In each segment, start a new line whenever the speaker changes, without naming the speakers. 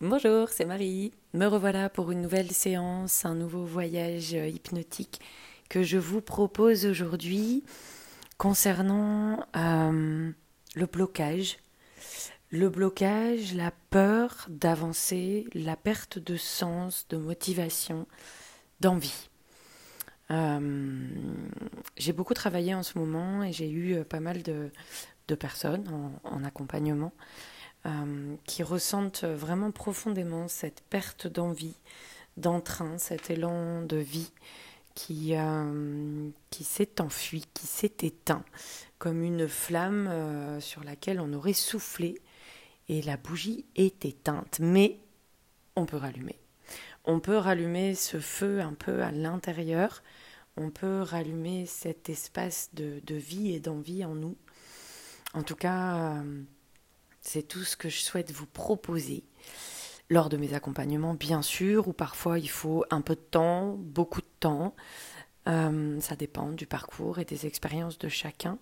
Bonjour, c'est Marie. Me revoilà pour une nouvelle séance, un nouveau voyage hypnotique que je vous propose aujourd'hui concernant euh, le blocage. Le blocage, la peur d'avancer, la perte de sens, de motivation, d'envie. Euh, j'ai beaucoup travaillé en ce moment et j'ai eu pas mal de, personnes en accompagnement euh, qui ressentent vraiment profondément cette perte d'envie, d'entrain, cet élan de vie qui, euh, qui s'est enfui, qui s'est éteint, comme une flamme euh, sur laquelle on aurait soufflé et la bougie est éteinte. Mais on peut rallumer. On peut rallumer ce feu un peu à l'intérieur, on peut rallumer cet espace de, de vie et d'envie en nous. En tout cas, c'est tout ce que je souhaite vous proposer lors de mes accompagnements, bien sûr, où parfois il faut un peu de temps, beaucoup de temps. Euh, ça dépend du parcours et des expériences de chacun.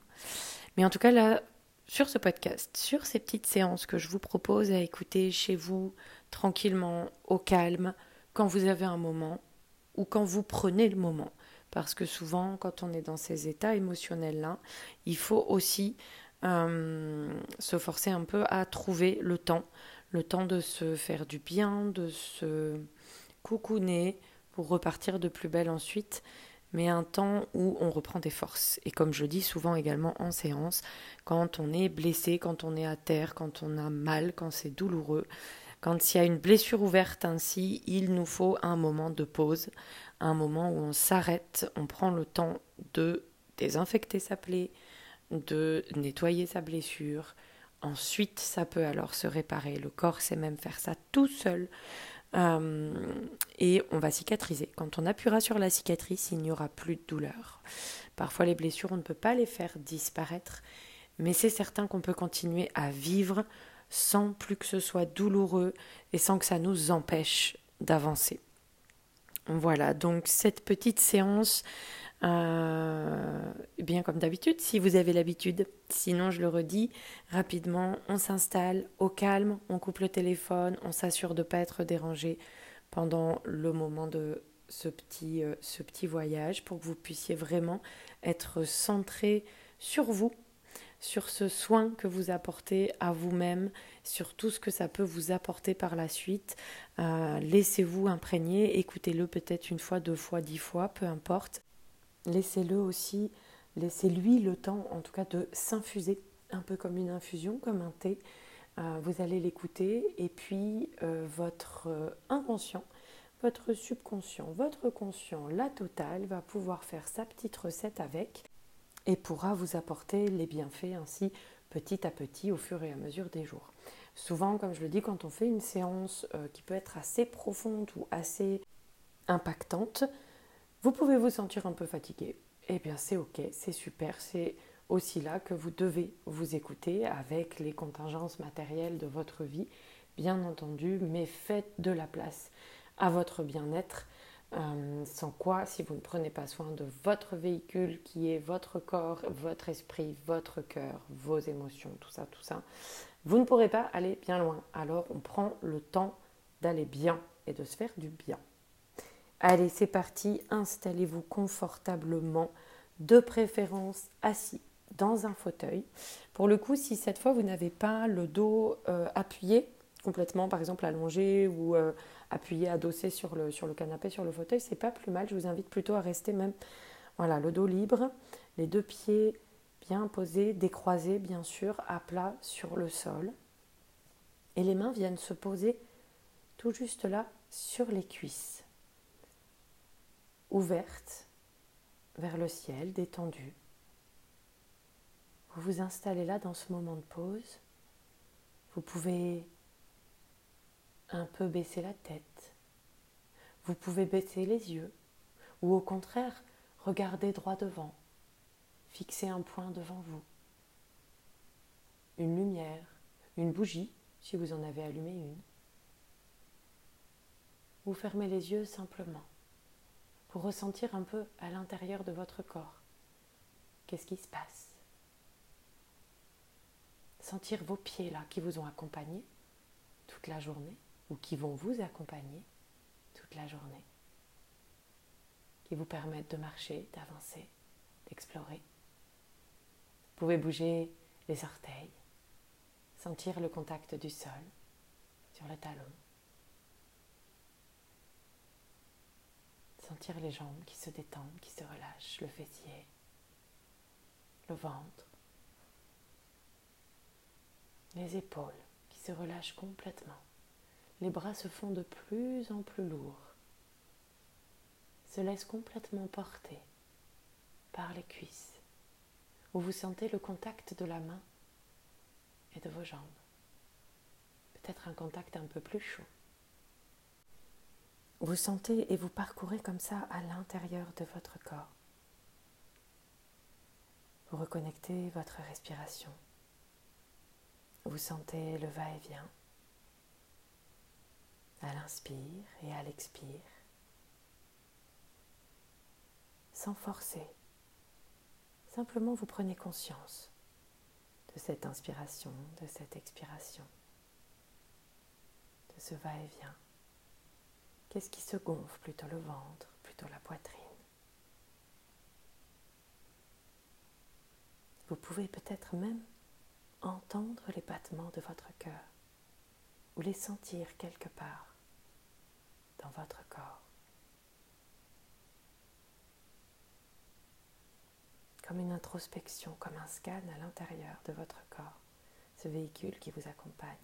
Mais en tout cas, là, sur ce podcast, sur ces petites séances que je vous propose à écouter chez vous, tranquillement, au calme, quand vous avez un moment ou quand vous prenez le moment. Parce que souvent, quand on est dans ces états émotionnels-là, il faut aussi se forcer un peu à trouver le temps, le temps de se faire du bien, de se coucouner pour repartir de plus belle ensuite, mais un temps où on reprend des forces. Et comme je dis souvent également en séance, quand on est blessé, quand on est à terre, quand on a mal, quand c'est douloureux, quand il y a une blessure ouverte ainsi, il nous faut un moment de pause, un moment où on s'arrête, on prend le temps de désinfecter sa plaie, de nettoyer sa blessure. Ensuite, ça peut alors se réparer. Le corps sait même faire ça tout seul. Euh, et on va cicatriser. Quand on appuiera sur la cicatrice, il n'y aura plus de douleur. Parfois, les blessures, on ne peut pas les faire disparaître, mais c'est certain qu'on peut continuer à vivre sans plus que ce soit douloureux et sans que ça nous empêche d'avancer. Voilà, donc cette petite séance euh, bien comme d'habitude, si vous avez l'habitude. Sinon, je le redis, rapidement, on s'installe au calme, on coupe le téléphone, on s'assure de ne pas être dérangé pendant le moment de ce petit, euh, ce petit voyage pour que vous puissiez vraiment être centré sur vous, sur ce soin que vous apportez à vous-même, sur tout ce que ça peut vous apporter par la suite. Euh, laissez-vous imprégner, écoutez-le peut-être une fois, deux fois, dix fois, peu importe laissez-le aussi, laissez-lui le temps en tout cas de s'infuser, un peu comme une infusion, comme un thé. Euh, vous allez l'écouter et puis euh, votre euh, inconscient, votre subconscient, votre conscient, la totale va pouvoir faire sa petite recette avec et pourra vous apporter les bienfaits ainsi petit à petit au fur et à mesure des jours. Souvent, comme je le dis, quand on fait une séance qui peut être assez profonde ou assez impactante, vous pouvez vous sentir un peu fatigué. Eh bien, c'est ok, c'est super. C'est aussi là que vous devez vous écouter avec les contingences matérielles de votre vie, bien entendu, mais faites de la place à votre bien-être. Euh, sans quoi, si vous ne prenez pas soin de votre véhicule qui est votre corps, votre esprit, votre cœur, vos émotions, tout ça, tout ça, vous ne pourrez pas aller bien loin. Alors on prend le temps d'aller bien et de se faire du bien. Allez, c'est parti, installez-vous confortablement, de préférence assis dans un fauteuil. Pour le coup, si cette fois vous n'avez pas le dos euh, appuyé complètement, par exemple allongé ou euh, appuyé, adossé sur le, sur le canapé, sur le fauteuil, c'est pas plus mal. Je vous invite plutôt à rester même, voilà, le dos libre, les deux pieds bien posés, décroisés bien sûr, à plat sur le sol. Et les mains viennent se poser tout juste là sur les cuisses ouverte vers le ciel, détendue. Vous vous installez là dans ce moment de pause. Vous pouvez un peu baisser la tête. Vous pouvez baisser les yeux ou au contraire regarder droit devant. Fixer un point devant vous. Une lumière, une bougie si vous en avez allumé une. Vous fermez les yeux simplement ressentir un peu à l'intérieur de votre corps. Qu'est-ce qui se passe? Sentir vos pieds là qui vous ont accompagné toute la journée. ou qui vont vous accompagner toute la journée, qui vous permettent de marcher, d'avancer, d'explorer. Vous pouvez bouger les orteils, sentir le contact du sol sur le talon, sentir les jambes qui se détendent, qui se relâchent, le fessier, le ventre, les épaules qui se relâchent complètement. Les bras se font de plus en plus lourds, se laissent complètement porter par les cuisses, où vous sentez le contact de la main et de vos jambes. Peut-être un contact un peu plus chaud. Vous sentez et vous parcourez comme ça à l'intérieur de votre corps. Vous reconnectez votre respiration. Vous sentez le va-et-vient à l'inspire et à l'expire, sans forcer. Simplement vous prenez conscience de cette inspiration, de cette expiration, de ce va-et-vient. Qu'est-ce qui se gonfle Plutôt le ventre, plutôt la poitrine? Vous pouvez peut-être même entendre les battements de votre cœur ou les sentir quelque part dans votre corps. Comme une introspection, comme un scan à l'intérieur de votre corps, ce véhicule qui vous accompagne,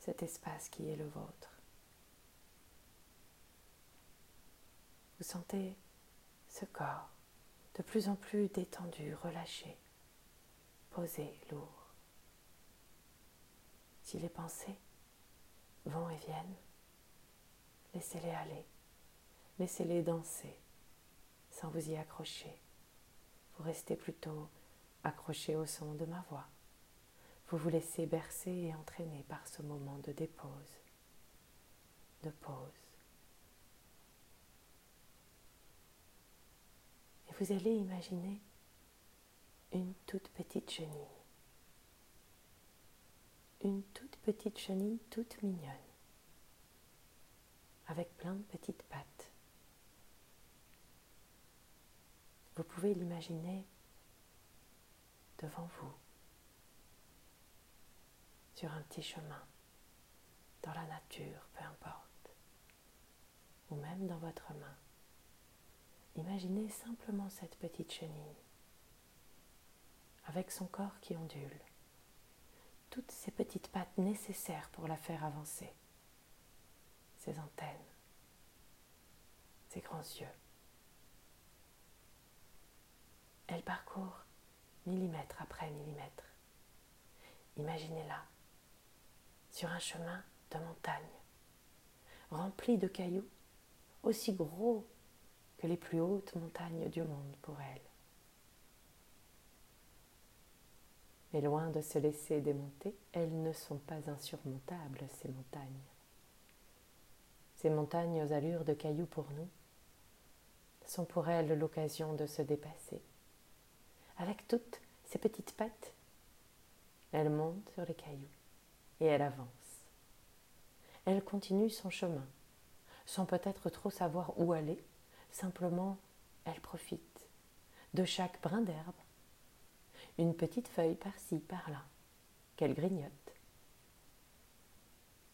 cet espace qui est le vôtre. Vous sentez ce corps de plus en plus détendu, relâché, posé, lourd. Si les pensées vont et viennent, laissez-les aller, laissez-les danser sans vous y accrocher. Vous restez plutôt accroché au son de ma voix. Vous vous laissez bercer et entraîner par ce moment de dépose, de pause. Vous allez imaginer une toute petite chenille. Une toute petite chenille toute mignonne, avec plein de petites pattes. Vous pouvez l'imaginer devant vous, sur un petit chemin, dans la nature, peu importe, ou même dans votre main. Imaginez simplement cette petite chenille, avec son corps qui ondule, toutes ces petites pattes nécessaires pour la faire avancer, ses antennes, ses grands yeux. Elle parcourt millimètre après millimètre. Imaginez-la sur un chemin de montagne, rempli de cailloux aussi gros que les plus hautes montagnes du monde pour elle. Mais loin de se laisser démonter, elles ne sont pas insurmontables, ces montagnes. Ces montagnes aux allures de cailloux pour nous sont pour elle l'occasion de se dépasser. Avec toutes ces petites pattes, elle monte sur les cailloux et elle avance. Elle continue son chemin, sans peut-être trop savoir où aller, Simplement, elle profite de chaque brin d'herbe, une petite feuille par-ci, par-là, qu'elle grignote,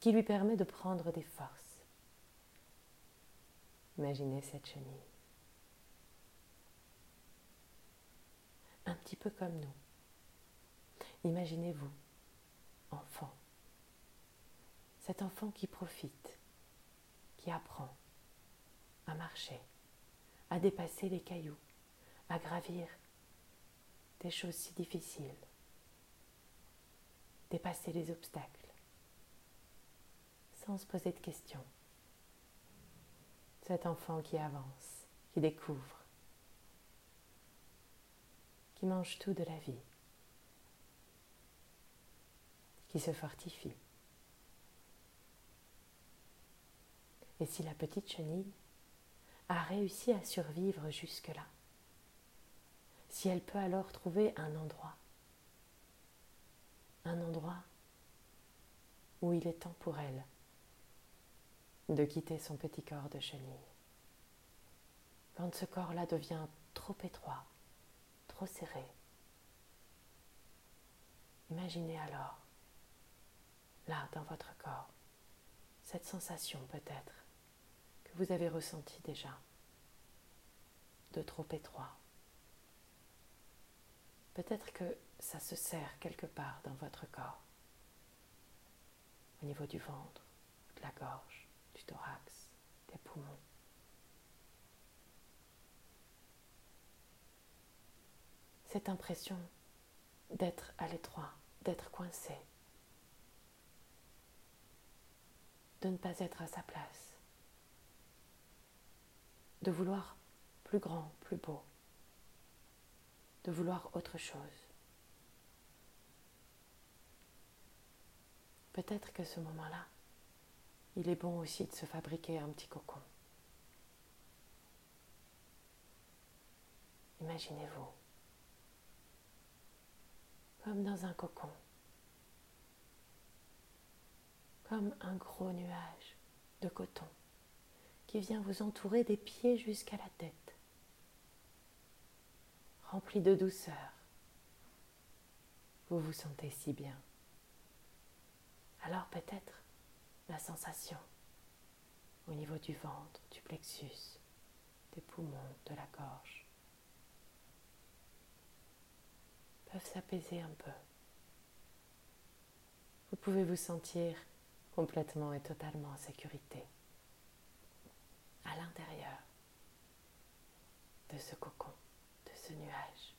qui lui permet de prendre des forces. Imaginez cette chenille. Un petit peu comme nous. Imaginez-vous, enfant. Cet enfant qui profite, qui apprend à marcher à dépasser les cailloux, à gravir des choses si difficiles, dépasser les obstacles, sans se poser de questions. Cet enfant qui avance, qui découvre, qui mange tout de la vie, qui se fortifie. Et si la petite chenille a réussi à survivre jusque-là. Si elle peut alors trouver un endroit, un endroit où il est temps pour elle de quitter son petit corps de chenille. Quand ce corps-là devient trop étroit, trop serré, imaginez alors, là dans votre corps, cette sensation peut-être vous avez ressentie déjà de trop étroit. Peut-être que ça se serre quelque part dans votre corps, au niveau du ventre, de la gorge, du thorax, des poumons. Cette impression d'être à l'étroit, d'être coincé, de ne pas être à sa place, de vouloir plus grand, plus beau, de vouloir autre chose. Peut-être que ce moment-là, il est bon aussi de se fabriquer un petit cocon. Imaginez-vous comme dans un cocon, comme un gros nuage de coton qui vient vous entourer des pieds jusqu'à la tête, rempli de douceur. Vous vous sentez si bien. Alors peut-être la sensation au niveau du ventre, du plexus, des poumons, de la gorge peuvent s'apaiser un peu. Vous pouvez vous sentir complètement et totalement en sécurité à l'intérieur de ce cocon, de ce nuage.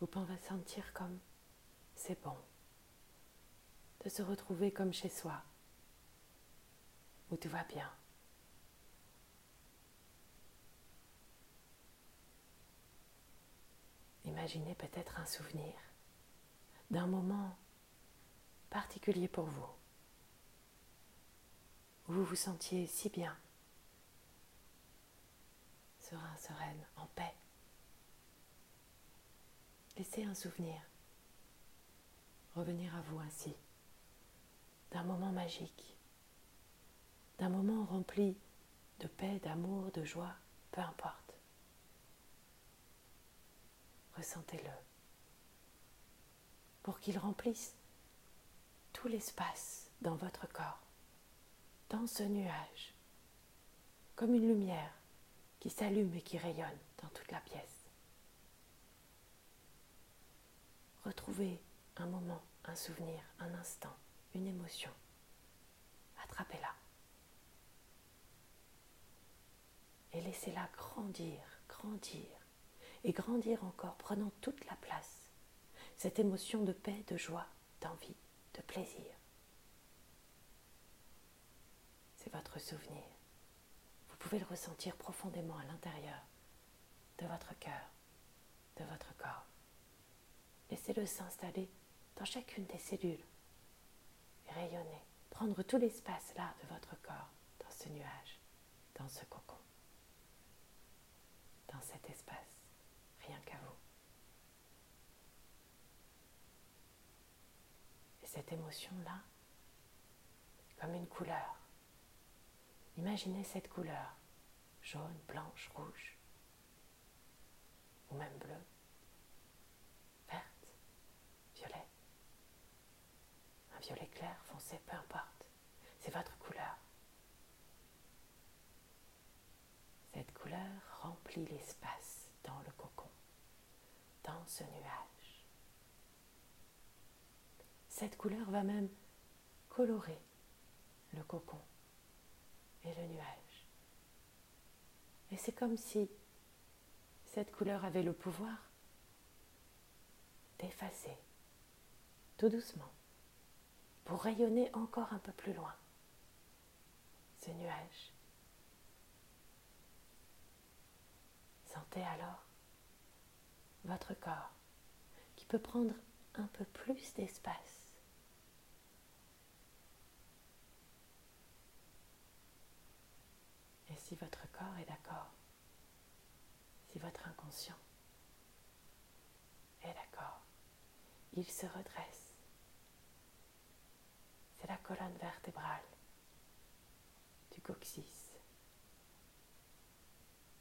Vous pouvez sentir comme c'est bon de se retrouver comme chez soi, où tout va bien. Imaginez peut-être un souvenir d'un moment particulier pour vous, vous vous sentiez si bien, serein, sereine, en paix. Laissez un souvenir revenir à vous ainsi, d'un moment magique, d'un moment rempli de paix, d'amour, de joie, peu importe. Ressentez-le pour qu'il remplisse tout l'espace dans votre corps, dans ce nuage, comme une lumière qui s'allume et qui rayonne dans toute la pièce. Retrouvez un moment, un souvenir, un instant, une émotion. Attrapez-la. Et laissez-la grandir, grandir, et grandir encore, prenant toute la place. Cette émotion de paix, de joie, d'envie, de plaisir. C'est votre souvenir. Vous pouvez le ressentir profondément à l'intérieur de votre cœur, de votre corps. Laissez-le s'installer dans chacune des cellules rayonner, prendre tout l'espace là de votre corps, dans ce nuage, dans ce cocon, dans cet espace, rien qu'à vous. Et cette émotion-là, comme une couleur, imaginez cette couleur, jaune, blanche, rouge, ou même bleue violet clair, foncé, peu importe. C'est votre couleur. Cette couleur remplit l'espace dans le cocon, dans ce nuage. Cette couleur va même colorer le cocon et le nuage. Et c'est comme si cette couleur avait le pouvoir d'effacer tout doucement pour rayonner encore un peu plus loin ce nuage. Sentez alors votre corps qui peut prendre un peu plus d'espace. Et si votre corps est d'accord, si votre inconscient est d'accord, il se redresse. C'est la colonne vertébrale du coccyx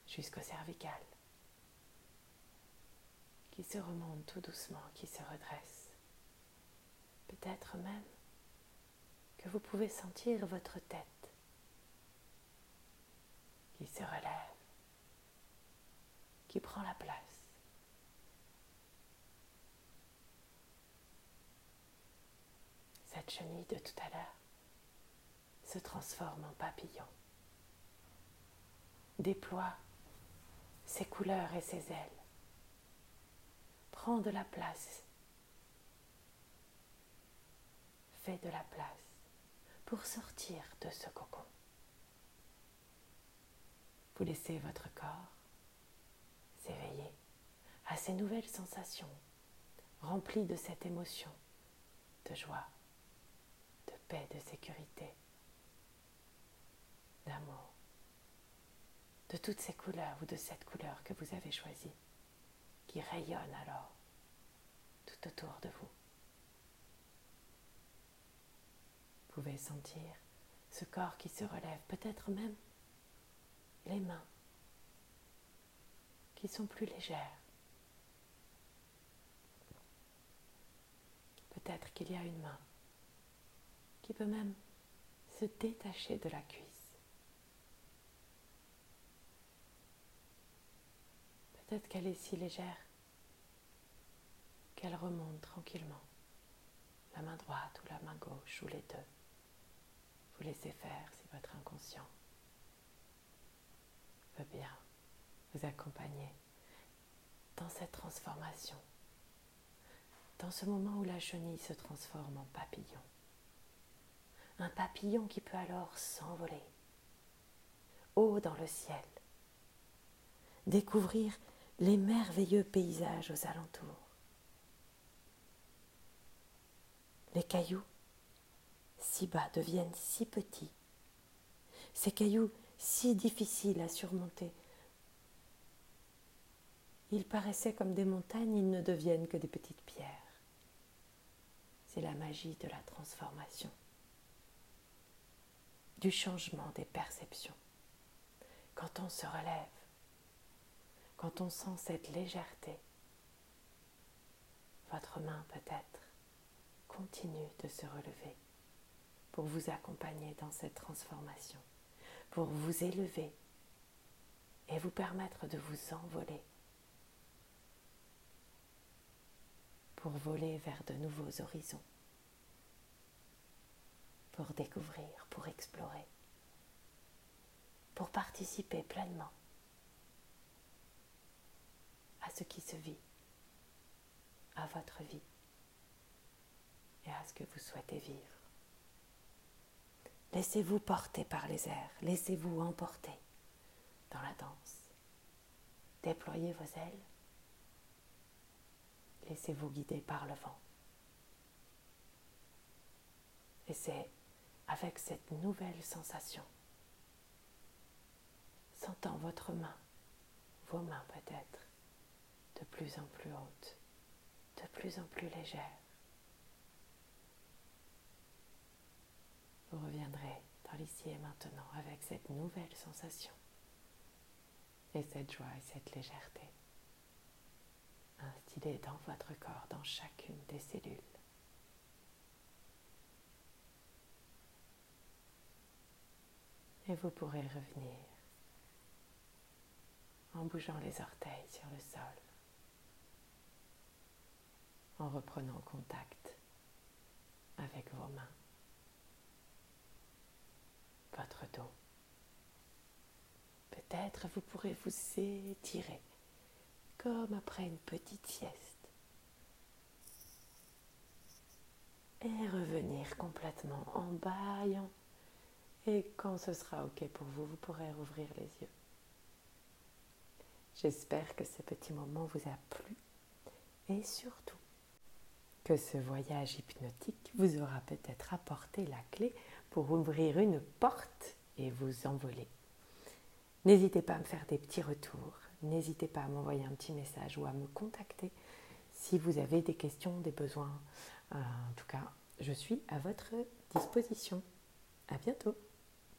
jusqu'au cervical qui se remonte tout doucement, qui se redresse. Peut-être même que vous pouvez sentir votre tête qui se relève, qui prend la place. Cette chenille de tout à l'heure se transforme en papillon, déploie ses couleurs et ses ailes, prend de la place, fait de la place pour sortir de ce cocon. Vous laissez votre corps s'éveiller à ces nouvelles sensations, remplies de cette émotion de joie, de paix, de sécurité, d'amour, de toutes ces couleurs ou de cette couleur que vous avez choisie, qui rayonne alors tout autour de vous. Vous pouvez sentir ce corps qui se relève, peut-être même les mains qui sont plus légères. Peut-être qu'il y a une main qui peut même se détacher de la cuisse. Peut-être qu'elle est si légère qu'elle remonte tranquillement, la main droite ou la main gauche ou les deux. Vous laissez faire si votre inconscient bien vous accompagner dans cette transformation, dans ce moment où la chenille se transforme en papillon. Un papillon qui peut alors s'envoler haut dans le ciel, découvrir les merveilleux paysages aux alentours. Les cailloux si bas deviennent si petits. Ces cailloux si difficiles à surmonter. Ils paraissaient comme des montagnes, ils ne deviennent que des petites pierres. C'est la magie de la transformation, du changement des perceptions. Quand on se relève, quand on sent cette légèreté, votre main peut-être continue de se relever pour vous accompagner dans cette transformation pour vous élever et vous permettre de vous envoler, pour voler vers de nouveaux horizons, pour découvrir, pour explorer, pour participer pleinement à ce qui se vit, à votre vie et à ce que vous souhaitez vivre. Laissez-vous porter par les airs, laissez-vous emporter dans la danse. Déployez vos ailes, laissez-vous guider par le vent. Et c'est avec cette nouvelle sensation, sentant votre main, vos mains peut-être, de plus en plus hautes, de plus en plus légères, vous reviendrez dans l'ici et maintenant avec cette nouvelle sensation et cette joie et cette légèreté instillée dans votre corps, dans chacune des cellules. Et vous pourrez revenir en bougeant les orteils sur le sol, en reprenant contact avec vos mains votre dos. Peut-être vous pourrez vous étirer comme après une petite sieste et revenir complètement en baillant. Et quand ce sera OK pour vous, vous pourrez rouvrir les yeux. J'espère que ce petit moment vous a plu et surtout que ce voyage hypnotique vous aura peut-être apporté la clé pour ouvrir une porte et vous envoler. N'hésitez pas à me faire des petits retours, n'hésitez pas à m'envoyer un petit message ou à me contacter si vous avez des questions, des besoins. en tout cas, je suis à votre disposition. À bientôt.